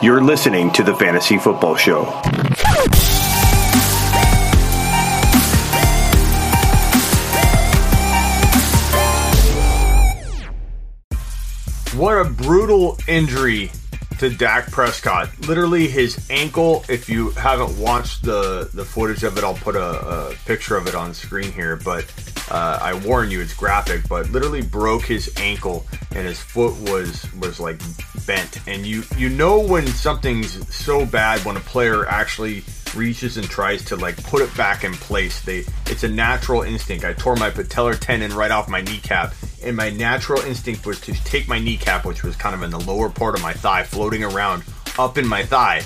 You're listening to the Fantasy Football Show. What a brutal injury to Dak Prescott. Literally, his ankle. If you haven't watched the the footage of it, I'll put a, a picture of it on screen here. But uh, I warn you, it's graphic. But literally broke his ankle, and his foot was was like bent. And you you know when something's so bad when a player actually reaches and tries to like put it back in place. They it's a natural instinct. I tore my patellar tendon right off my kneecap and my natural instinct was to take my kneecap, which was kind of in the lower part of my thigh, floating around up in my thigh,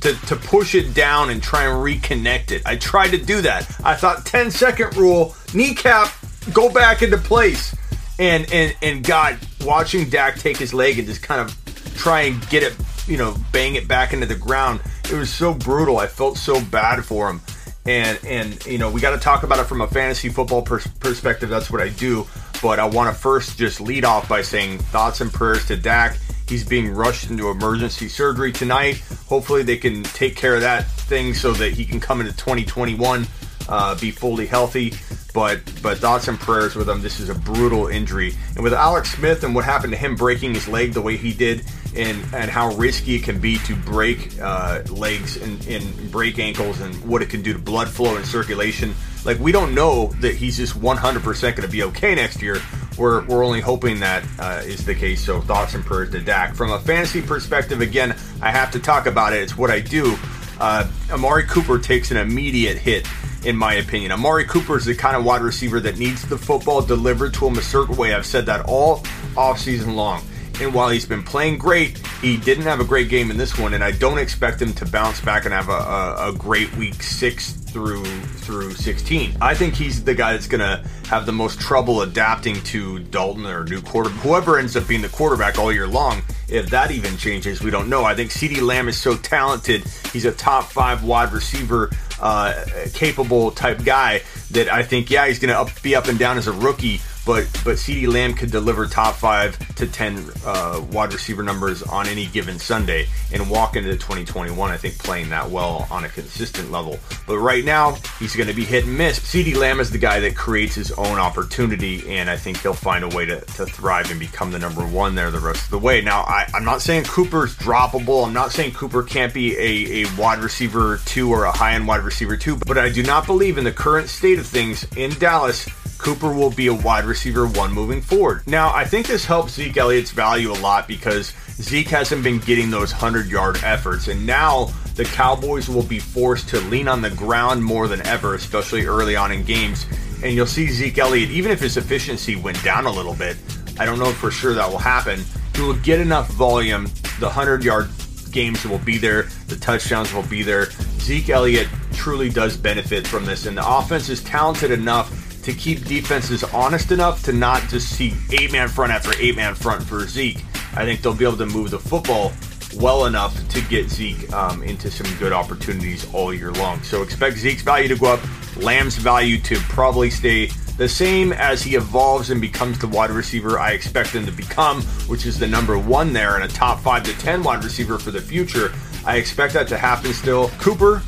to, to push it down and try and reconnect it. I tried to do that. I thought 10 second rule, kneecap, go back into place. And and and God, watching Dak take his leg and just kind of try and get it, you know, bang it back into the ground, it was so brutal. I felt so bad for him. And and you know, we got to talk about it from a fantasy football pers- perspective. That's what I do but I want to first just lead off by saying thoughts and prayers to Dak. He's being rushed into emergency surgery tonight. Hopefully, they can take care of that thing so that he can come into 2021 uh, be fully healthy. But but thoughts and prayers with him. This is a brutal injury, and with Alex Smith and what happened to him breaking his leg the way he did, and and how risky it can be to break uh, legs and, and break ankles, and what it can do to blood flow and circulation like we don't know that he's just 100% going to be okay next year. We're, we're only hoping that uh, is the case. So thoughts and prayers to Dak. From a fantasy perspective, again, I have to talk about it. It's what I do. Uh, Amari Cooper takes an immediate hit, in my opinion. Amari Cooper is the kind of wide receiver that needs the football delivered to him a certain way. I've said that all offseason long. And while he's been playing great, he didn't have a great game in this one, and I don't expect him to bounce back and have a, a, a great week six through through 16. I think he's the guy that's to have the most trouble adapting to Dalton or new quarter whoever ends up being the quarterback all year long. If that even changes, we don't know. I think CeeDee Lamb is so talented. He's a top five wide receiver, uh, capable type guy that I think, yeah, he's going to be up and down as a rookie but but CeeDee Lamb could deliver top five to ten uh, wide receiver numbers on any given Sunday and walk into 2021. I think playing that well on a consistent level. But right now he's going to be hit and miss. CeeDee Lamb is the guy that creates his own opportunity, and I think he'll find a way to, to thrive and become the number one there the rest of the way. Now I, I'm not saying Cooper's droppable. I'm not saying Cooper can't be a, a wide receiver two or a high end wide receiver two, but I do not believe in the current state of things in Dallas Cooper will be a wide receiver one moving forward. Now, I think this helps Zeke Elliott's value a lot because Zeke hasn't been getting those 100 yard efforts, and now the Cowboys will be forced to lean on the ground more than ever, especially early on in games. And you'll see Zeke Elliott, even if his efficiency went down a little bit, I don't know for sure that will happen. He will get enough volume, the 100 yard games will be there, the touchdowns will be there. Zeke Elliott truly does benefit from this, and the offense is talented enough to keep defenses honest enough to not just see eight man front after eight man front for Zeke. I think they'll be able to move the football well enough to get Zeke um, into some good opportunities all year long. So expect Zeke's value to go up, Lamb's value to probably stay the same as he evolves and becomes the wide receiver I expect him to become, which is the number one there and a top five to ten wide receiver for the future. I expect that to happen still. Cooper,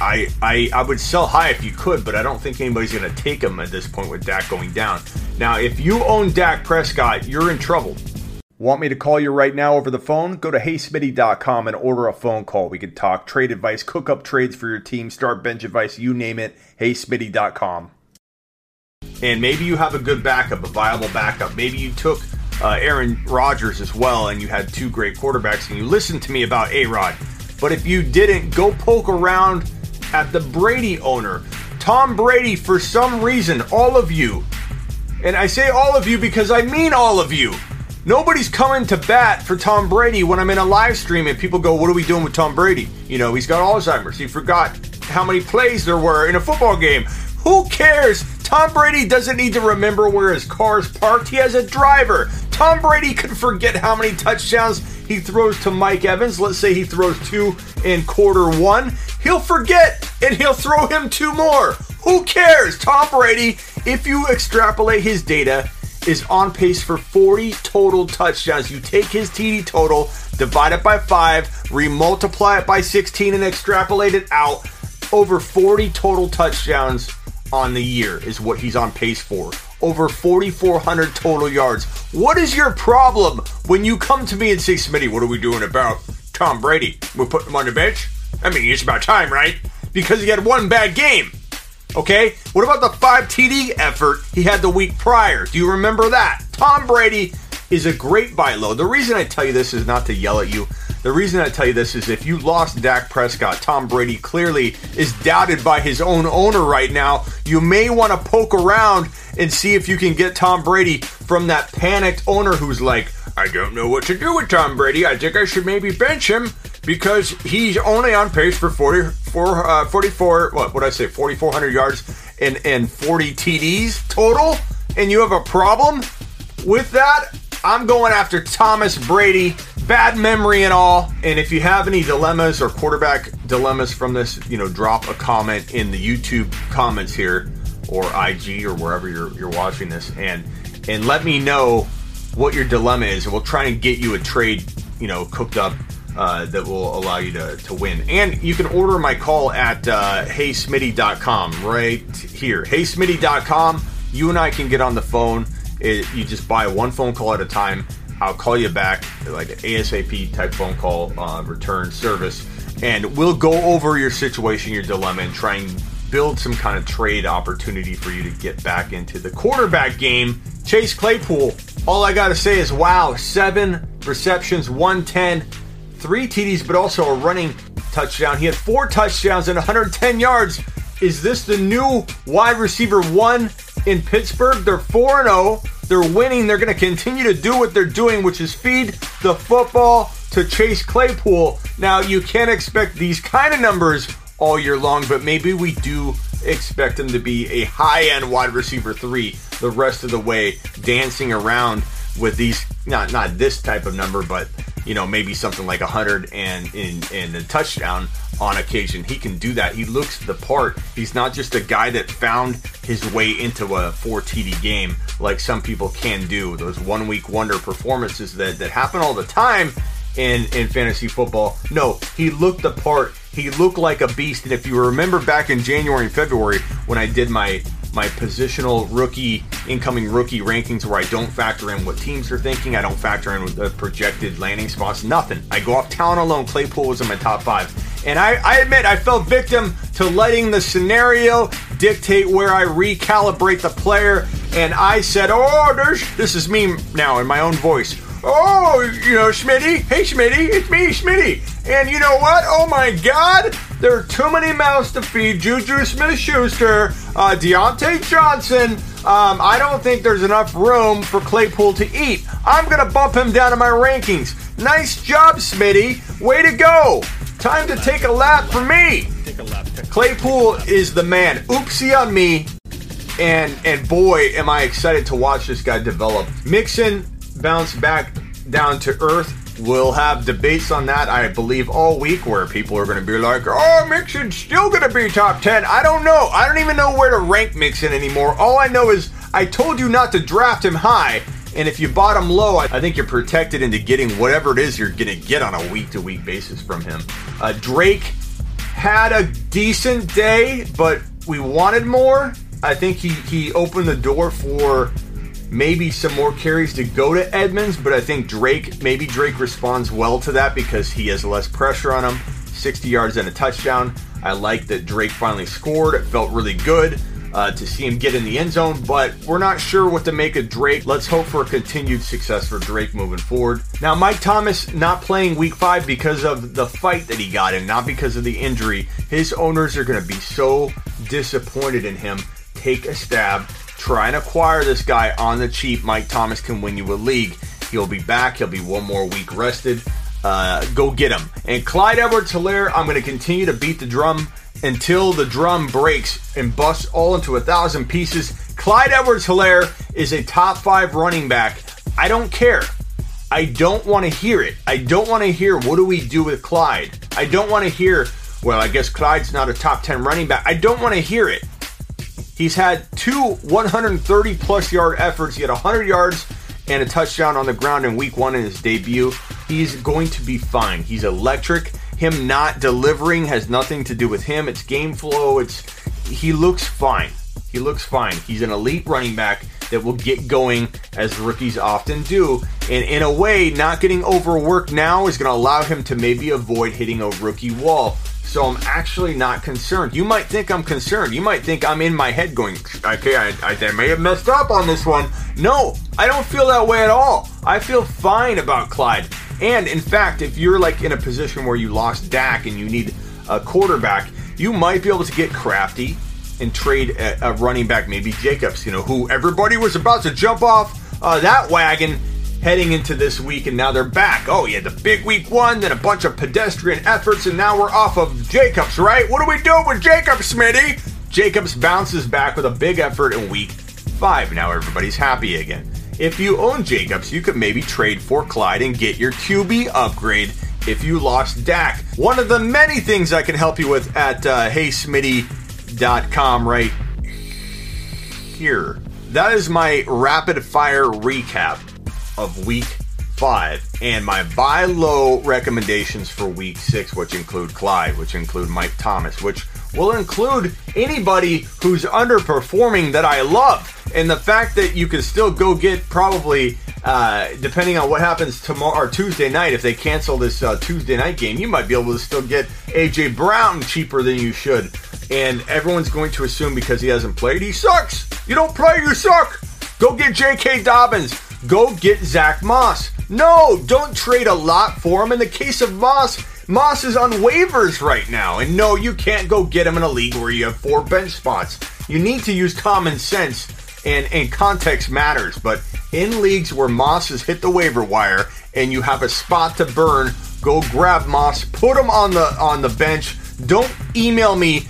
I, I, I would sell high if you could, but I don't think anybody's going to take him at this point with Dak going down. Now, if you own Dak Prescott, you're in trouble. Want me to call you right now over the phone? Go to heysmitty.com and order a phone call. We can talk trade advice, cook up trades for your team, start bench advice, you name it. heysmitty.com. And maybe you have a good backup, a viable backup. Maybe you took uh, Aaron Rodgers as well, and you had two great quarterbacks, and you listened to me about A Rod. But if you didn't, go poke around at the Brady owner. Tom Brady, for some reason, all of you, and I say all of you because I mean all of you, nobody's coming to bat for Tom Brady when I'm in a live stream and people go, What are we doing with Tom Brady? You know, he's got Alzheimer's. He forgot how many plays there were in a football game. Who cares? Tom Brady doesn't need to remember where his car is parked. He has a driver. Tom Brady could forget how many touchdowns he throws to Mike Evans. Let's say he throws two in quarter one. He'll forget and he'll throw him two more. Who cares? Tom Brady, if you extrapolate his data is on pace for 40 total touchdowns. You take his TD total, divide it by 5, remultiply it by 16, and extrapolate it out. Over 40 total touchdowns on the year is what he's on pace for. Over 4,400 total yards. What is your problem when you come to me and say, Smitty, what are we doing about Tom Brady? We're putting him on the bench? I mean, it's about time, right? Because he had one bad game. Okay? What about the five TD effort he had the week prior? Do you remember that? Tom Brady is a great buy low. The reason I tell you this is not to yell at you. The reason I tell you this is if you lost Dak Prescott, Tom Brady clearly is doubted by his own owner right now. You may want to poke around and see if you can get Tom Brady from that panicked owner who's like, I don't know what to do with Tom Brady. I think I should maybe bench him because he's only on pace for 44, uh, 44 what would I say, 4,400 yards and, and 40 TDs total. And you have a problem with that? I'm going after Thomas Brady. Bad memory and all. And if you have any dilemmas or quarterback dilemmas from this, you know, drop a comment in the YouTube comments here or IG or wherever you're, you're watching this and and let me know what your dilemma is and we'll try and get you a trade, you know, cooked up uh, that will allow you to, to win. And you can order my call at uh, heysmitty.com right here. Heysmitty.com. You and I can get on the phone. It, you just buy one phone call at a time. I'll call you back, like an ASAP type phone call uh, return service, and we'll go over your situation, your dilemma, and try and build some kind of trade opportunity for you to get back into the quarterback game. Chase Claypool, all I got to say is wow, seven receptions, 110, three TDs, but also a running touchdown. He had four touchdowns and 110 yards. Is this the new wide receiver one in Pittsburgh? They're 4 0. They're winning. They're going to continue to do what they're doing, which is feed the football to Chase Claypool. Now, you can't expect these kind of numbers all year long, but maybe we do expect him to be a high end wide receiver three the rest of the way, dancing around with these not not this type of number, but you know maybe something like a hundred and in in a touchdown on occasion. He can do that. He looks the part. He's not just a guy that found his way into a four TD game like some people can do. Those one week wonder performances that that happen all the time in in fantasy football. No, he looked the part. He looked like a beast. And if you remember back in January and February when I did my my positional rookie, incoming rookie rankings where I don't factor in what teams are thinking. I don't factor in the projected landing spots. Nothing. I go off talent alone. Claypool was in my top five. And I, I admit I fell victim to letting the scenario dictate where I recalibrate the player. And I said, oh, there's, this is me now in my own voice. Oh, you know, Schmitty. Hey, Schmitty. It's me, Schmitty. And you know what? Oh my God. There are too many mouths to feed. Juju Smith Schuster, uh, Diontae Johnson. Um, I don't think there's enough room for Claypool to eat. I'm going to bump him down in my rankings. Nice job, Smitty. Way to go. Time to take a lap for me. Take a lap. Claypool is the man. Oopsie on me. And and boy, am I excited to watch this guy develop. Mixon bounced back down to earth We'll have debates on that, I believe, all week where people are going to be like, oh, Mixon's still going to be top 10. I don't know. I don't even know where to rank Mixon anymore. All I know is I told you not to draft him high. And if you bought him low, I think you're protected into getting whatever it is you're going to get on a week to week basis from him. Uh, Drake had a decent day, but we wanted more. I think he, he opened the door for maybe some more carries to go to Edmonds, but I think Drake, maybe Drake responds well to that because he has less pressure on him. 60 yards and a touchdown. I like that Drake finally scored. It felt really good uh, to see him get in the end zone, but we're not sure what to make of Drake. Let's hope for continued success for Drake moving forward. Now, Mike Thomas not playing week five because of the fight that he got in, not because of the injury. His owners are going to be so disappointed in him. Take a stab Try and acquire this guy on the cheap. Mike Thomas can win you a league. He'll be back. He'll be one more week rested. Uh, go get him. And Clyde Edwards Helaire, I'm going to continue to beat the drum until the drum breaks and busts all into a thousand pieces. Clyde Edwards Helaire is a top five running back. I don't care. I don't want to hear it. I don't want to hear what do we do with Clyde. I don't want to hear, well, I guess Clyde's not a top 10 running back. I don't want to hear it. He's had two 130 plus yard efforts. He had 100 yards and a touchdown on the ground in week one in his debut. He's going to be fine. He's electric. Him not delivering has nothing to do with him. It's game flow. It's he looks fine. He looks fine. He's an elite running back that will get going as rookies often do. And in a way, not getting overworked now is going to allow him to maybe avoid hitting a rookie wall. So I'm actually not concerned. You might think I'm concerned. You might think I'm in my head going, okay, I, I, I may have messed up on this one. No, I don't feel that way at all. I feel fine about Clyde. And in fact, if you're like in a position where you lost Dak and you need a quarterback, you might be able to get crafty and trade a, a running back, maybe Jacobs, you know, who everybody was about to jump off uh, that wagon heading into this week, and now they're back. Oh, yeah, the big week one, then a bunch of pedestrian efforts, and now we're off of Jacobs, right? What are we doing with Jacobs, Smitty? Jacobs bounces back with a big effort in week five. Now everybody's happy again. If you own Jacobs, you could maybe trade for Clyde and get your QB upgrade if you lost Dak. One of the many things I can help you with at uh, heysmitty.com right here. That is my rapid fire recap of week five and my buy low recommendations for week six, which include Clyde, which include Mike Thomas, which will include anybody who's underperforming that I love. And the fact that you can still go get probably, uh, depending on what happens tomorrow or Tuesday night, if they cancel this uh, Tuesday night game, you might be able to still get AJ Brown cheaper than you should. And everyone's going to assume because he hasn't played, he sucks. You don't play, you suck. Go get J.K. Dobbins. Go get Zach Moss. No, don't trade a lot for him. In the case of Moss, Moss is on waivers right now. And no, you can't go get him in a league where you have four bench spots. You need to use common sense and, and context matters. But in leagues where Moss has hit the waiver wire and you have a spot to burn, go grab Moss, put him on the on the bench. Don't email me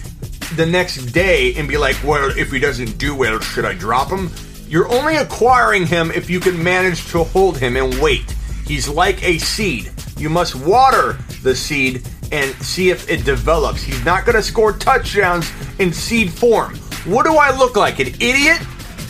the next day and be like, well, if he doesn't do well, should I drop him? You're only acquiring him if you can manage to hold him and wait. He's like a seed. You must water the seed and see if it develops. He's not going to score touchdowns in seed form. What do I look like? An idiot?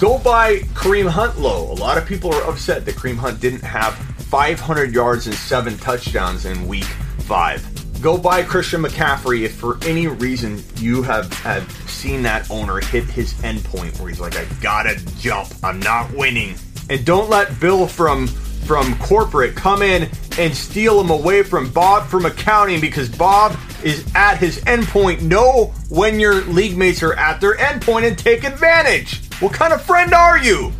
Go buy Kareem Hunt low. A lot of people are upset that Kareem Hunt didn't have 500 yards and seven touchdowns in week five. Go buy Christian McCaffrey if for any reason you have, have seen that owner hit his endpoint where he's like, I gotta jump. I'm not winning. And don't let Bill from from corporate come in and steal him away from Bob from accounting because Bob is at his endpoint. Know when your league mates are at their endpoint and take advantage. What kind of friend are you?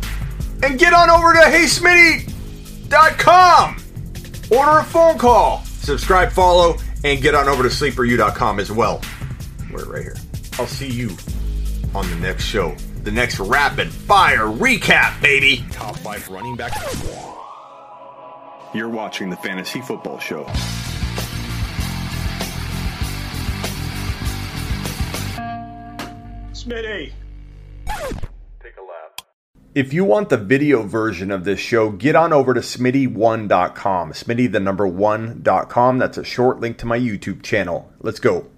And get on over to heysmitty.com. Order a phone call. Subscribe, follow, and get on over to sleeperu.com as well. We're right here. I'll see you on the next show. The next rapid fire recap, baby. Top five running back. You're watching the Fantasy Football Show. Smitty. If you want the video version of this show, get on over to smitty1.com. Smitty, the number one.com. That's a short link to my YouTube channel. Let's go.